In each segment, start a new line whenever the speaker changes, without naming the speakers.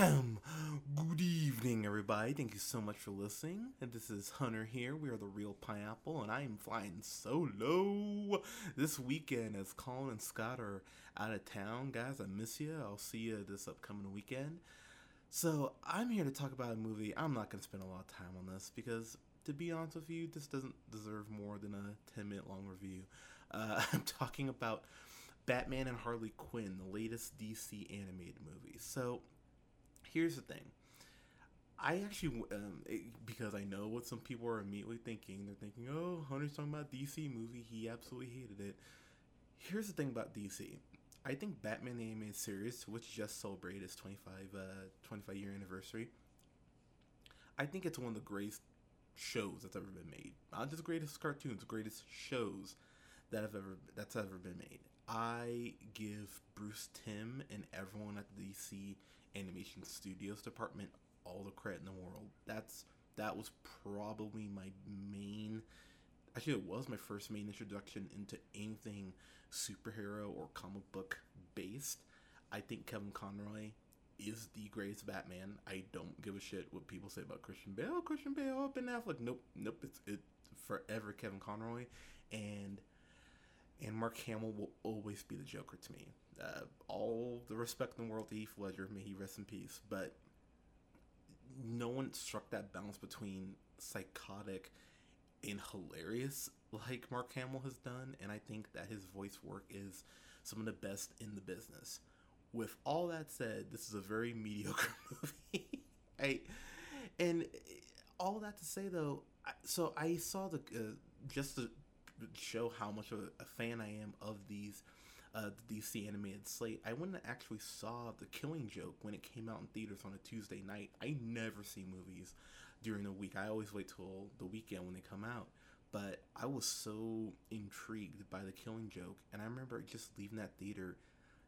Good evening, everybody. Thank you so much for listening. This is Hunter here. We are the Reel Pineapple, and I am flying solo this weekend as Colin and Scott are out of town. Guys, I miss you. I'll see you this upcoming weekend. So, I'm here to talk about a movie. I'm not going to spend a lot of time on this because, to be honest with you, this doesn't deserve more than a 10 minute long review. Uh, I'm talking about Batman and Harley Quinn, the latest DC animated movie. So, here's the thing. I actually, um, it, because I know what some people are immediately thinking. They're thinking, oh, Hunter's talking about DC movie. He absolutely hated it. Here's the thing about DC. I think Batman the Animated Series, which just celebrated its 25, uh, 25 year anniversary, I think it's one of the greatest shows that's ever been made. Not just greatest cartoons, greatest shows that have ever that's ever been made. I give Bruce Timm and everyone at the DC Animation Studios department all the credit in the world. That's that was probably my main actually it was my first main introduction into anything superhero or comic book based. I think Kevin Conroy is the greatest Batman. I don't give a shit what people say about Christian Bale. Christian Bale, Ben Affleck. Nope, nope. It's it forever Kevin Conroy, and Mark Hamill will always be the Joker to me. Uh, all the respect in the world to Heath Ledger, may he rest in peace. But no one struck that balance between psychotic and hilarious like Mark Hamill has done, and I think that his voice work is some of the best in the business. With all that said, this is a very mediocre movie. I, and all that to say though, so I saw the uh, just the show how much of a fan I am of these uh, DC animated slate. I went and actually saw The Killing Joke when it came out in theaters on a Tuesday night. I never see movies during the week. I always wait till the weekend when they come out. But I was so intrigued by The Killing Joke, and I remember just leaving that theater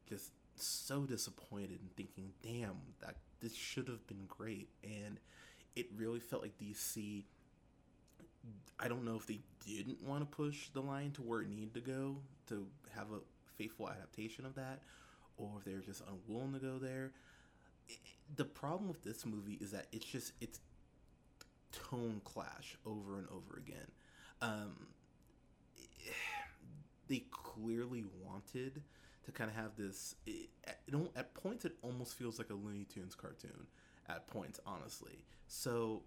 just so disappointed and thinking, "Damn, that this should have been great." And it really felt like DC I don't know if they didn't want to push the line to where it needed to go to have a faithful adaptation of that, or if they're just unwilling to go there. The problem with this movie is that it's just it's tone clash over and over again. Um, they clearly wanted to kind of have this. It, it, at points, it almost feels like a Looney Tunes cartoon. At points, honestly, so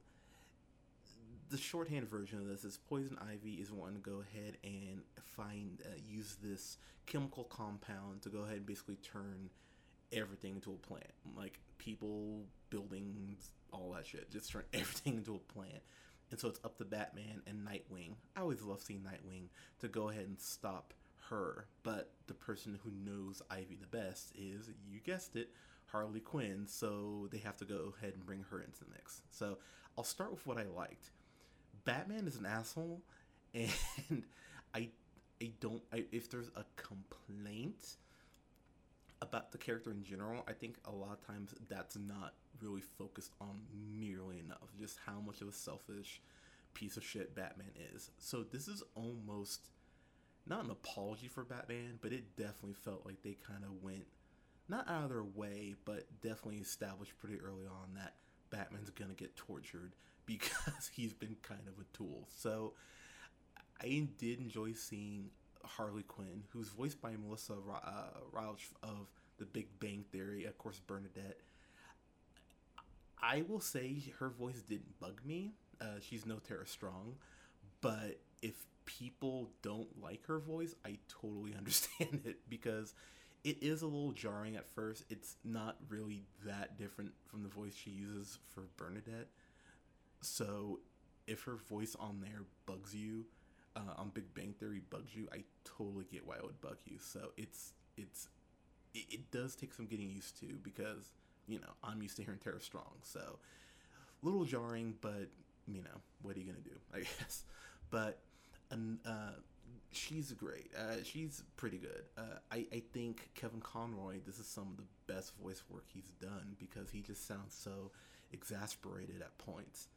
the shorthand version of this is Poison Ivy is wanting to go ahead and find uh, use this chemical compound to go ahead and basically turn everything into a plant, like people, buildings, all that shit. Just turn everything into a plant. And so it's up to Batman and Nightwing. I always love seeing Nightwing to go ahead and stop her. But the person who knows Ivy the best is, you guessed it, Harley Quinn. So they have to go ahead and bring her into the mix. So I'll start with what I liked. Batman is an asshole, and I I don't I, if there's a complaint about the character in general, I think a lot of times that's not really focused on nearly enough. Just how much of a selfish piece of shit Batman is. So this is almost not an apology for Batman, but it definitely felt like they kind of went not out of their way, but definitely established pretty early on that Batman's gonna get tortured because he's been kind of a tool. So I did enjoy seeing Harley Quinn, who's voiced by Melissa uh, Rauch of The Big Bang Theory, of course, Bernadette. I will say her voice didn't bug me. Uh, she's no Tara Strong, but if people don't like her voice, I totally understand it because it is a little jarring at first. It's not really that different from the voice she uses for Bernadette. So if her voice on there bugs you, uh, on Big Bang Theory bugs you, I totally get why it would bug you. So it's it's it, it does take some getting used to because you know I'm used to hearing Tara Strong, so little jarring, but you know what are you gonna do? I guess. But and uh, she's great. Uh, she's pretty good. Uh, I I think Kevin Conroy. This is some of the best voice work he's done because he just sounds so exasperated at points.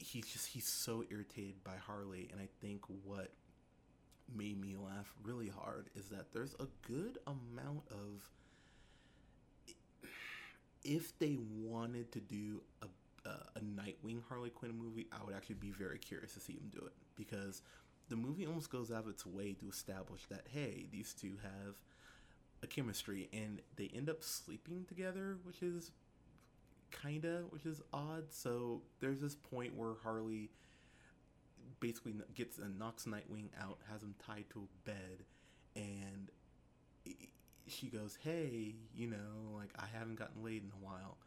He's just he's so irritated by Harley, and I think what made me laugh really hard is that there's a good amount of if they wanted to do a a, a Nightwing Harley Quinn movie, I would actually be very curious to see them do it. Because the movie almost goes out of its way to establish that hey, these two have a chemistry and they end up sleeping together, which is kinda which is odd. So there's this point where Harley basically gets and knocks Nightwing out, has him tied to a bed, and she goes, "Hey, you know, like I haven't gotten laid in a while,"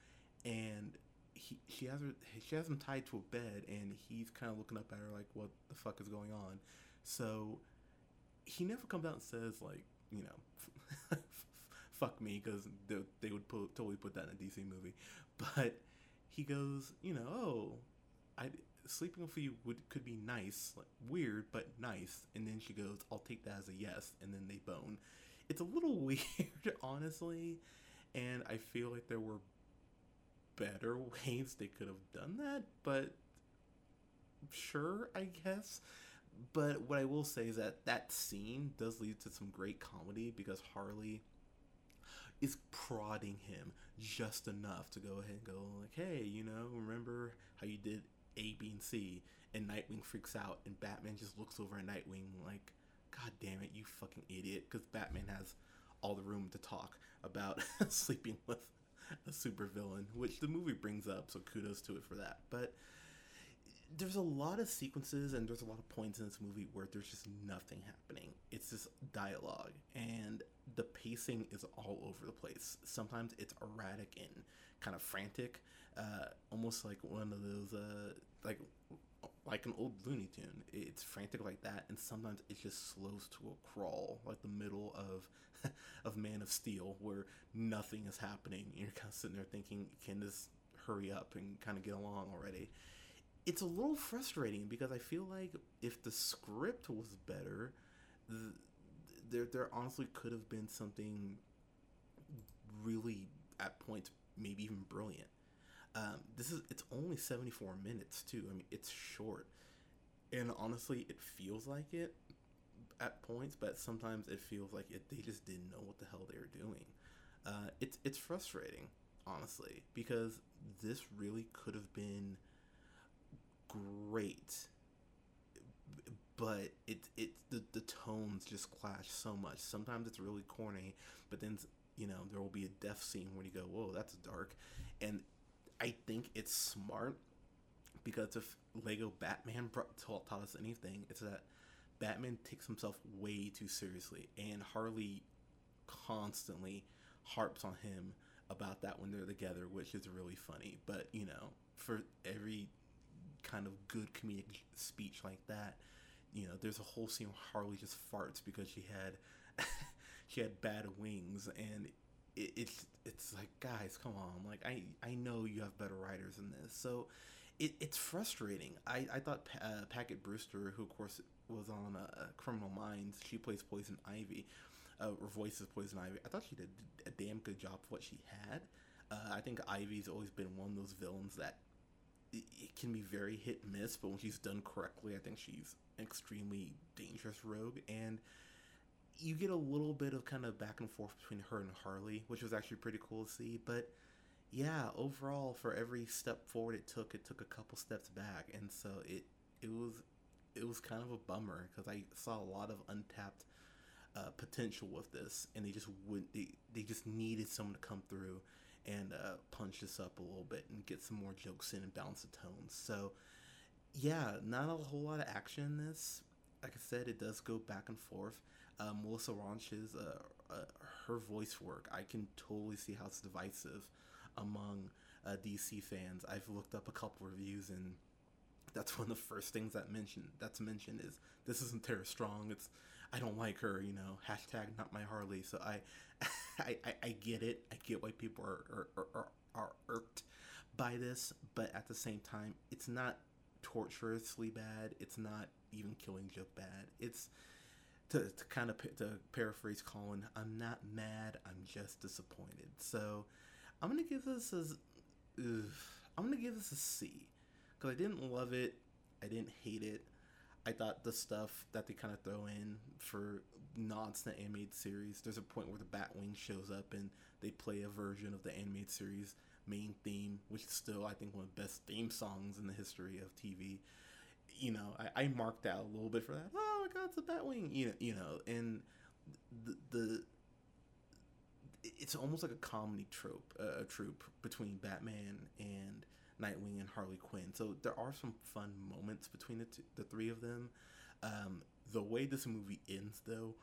and he she has her she has him tied to a bed, and he's kind of looking up at her like, "What the fuck is going on?" So he never comes out and says like, you know, fuck me because they, they would put, totally put that in a DC movie, but he goes, you know, oh, I sleeping with you would could be nice, like weird but nice, and then she goes, I'll take that as a yes, and then they bone. It's a little weird, honestly, and I feel like there were better ways they could have done that, but sure, I guess. But what I will say is that that scene does lead to some great comedy because Harley is prodding him just enough to go ahead and go like, "Hey, you know, remember how you did A, B, and C?" And Nightwing freaks out, and Batman just looks over at Nightwing like, "God damn it, you fucking idiot!" Because Batman has all the room to talk about sleeping with a supervillain, which the movie brings up. So kudos to it for that. But there's a lot of sequences and there's a lot of points in this movie where there's just nothing happening. It's just dialogue and the pacing is all over the place. Sometimes it's erratic and kind of frantic, uh, almost like one of those uh, like like an old Looney Tune. It's frantic like that, and sometimes it just slows to a crawl, like the middle of of Man of Steel, where nothing is happening. You're kind of sitting there thinking, "Can this hurry up and kind of get along already?" It's a little frustrating because I feel like if the script was better, th- there there honestly could have been something really at points maybe even brilliant. Um, this is it's only 74 minutes too. I mean, it's short. And honestly, it feels like it at points, but sometimes it feels like it, they just didn't know what the hell they were doing. Uh, it's it's frustrating, honestly, because this really could have been great but it it the, the tones just clash so much. Sometimes it's really corny but then you know there will be a death scene where you go whoa that's dark. And i think it's smart because if lego batman brought, taught, taught us anything it's that batman takes himself way too seriously and harley constantly harps on him about that when they're together which is really funny. But you know for every kind of good comedic speech like that. You know, there's a whole scene where Harley just farts because she had she had bad wings, and it, it's it's like guys, come on, like I I know you have better writers than this, so it, it's frustrating. I I thought uh, Paget Brewster, who of course was on uh, Criminal Minds, she plays Poison Ivy, uh, voices Poison Ivy. I thought she did a damn good job for what she had. Uh, I think Ivy's always been one of those villains that it can be very hit miss, but when she's done correctly, I think she's extremely dangerous rogue. And you get a little bit of kind of back and forth between her and Harley, which was actually pretty cool to see. But yeah, overall, for every step forward it took, it took a couple steps back, and so it it was it was kind of a bummer because I saw a lot of untapped uh, potential with this, and they just wouldn't. They, they just needed someone to come through and uh, punch this up a little bit and get some more jokes in and balance the tones. So, yeah, not a whole lot of action in this. Like I said, it does go back and forth. Uh, Melissa Rauch's uh, uh, her voice work, I can totally see how it's divisive among uh, DC fans. I've looked up a couple reviews and that's one of the first things that mentioned that's mentioned is this isn't Tara Strong. It's I don't like her, you know. Hashtag not my Harley. So I, I, I, I get it. I get why people are are, are are irked by this, but at the same time, it's not torturously bad. It's not even killing joke bad. It's to, to kind of to paraphrase Colin. I'm not mad. I'm just disappointed. So I'm gonna give this as ugh, I'm gonna give this a C because I didn't love it. I didn't hate it. I thought the stuff that they kind of throw in for nods to animated series. There's a point where the Batwing shows up and they play a version of the animated series main theme, which is still I think one of the best theme songs in the history of TV. You know, I, I marked out a little bit for that. Oh my God, it's a Batwing. You know, you know, and the, the it's almost like a comedy trope, uh, a trope between Batman and Nightwing and Harley Quinn. So there are some fun moments between the the three of them. Um, the way this movie ends, though,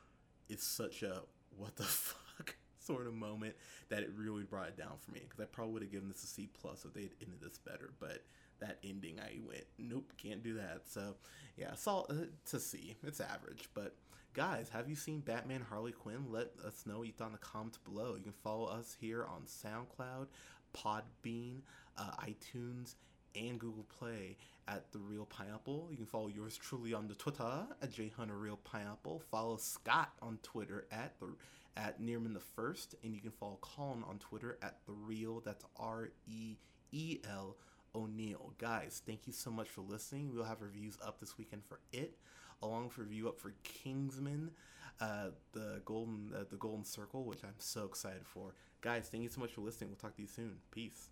is such a what the fuck sort of moment that it really brought it down for me. Because I probably would have given this a C plus if they'd ended this better, but that ending, I went, nope, can't do that. So yeah, saw uh, to see. It's average, but guys, have you seen Batman Harley Quinn? Let us know you thought in the comments below. You can follow us here on SoundCloud, Podbean, uh, iTunes, and Google Play at The Reel Pineapple. You can follow yours truly on the Twitter at JHunter Reel Pineapple. Follow Scott on Twitter at the at Nearman the First, and you can follow Colin on Twitter at The Reel. That's R E E L O'Neill. Guys, thank you so much for listening. We'll have reviews up this weekend for it, along with review up for Kingsman, uh, the Golden uh, the Golden Circle, which I'm so excited for. Guys, thank you so much for listening. We'll talk to you soon. Peace.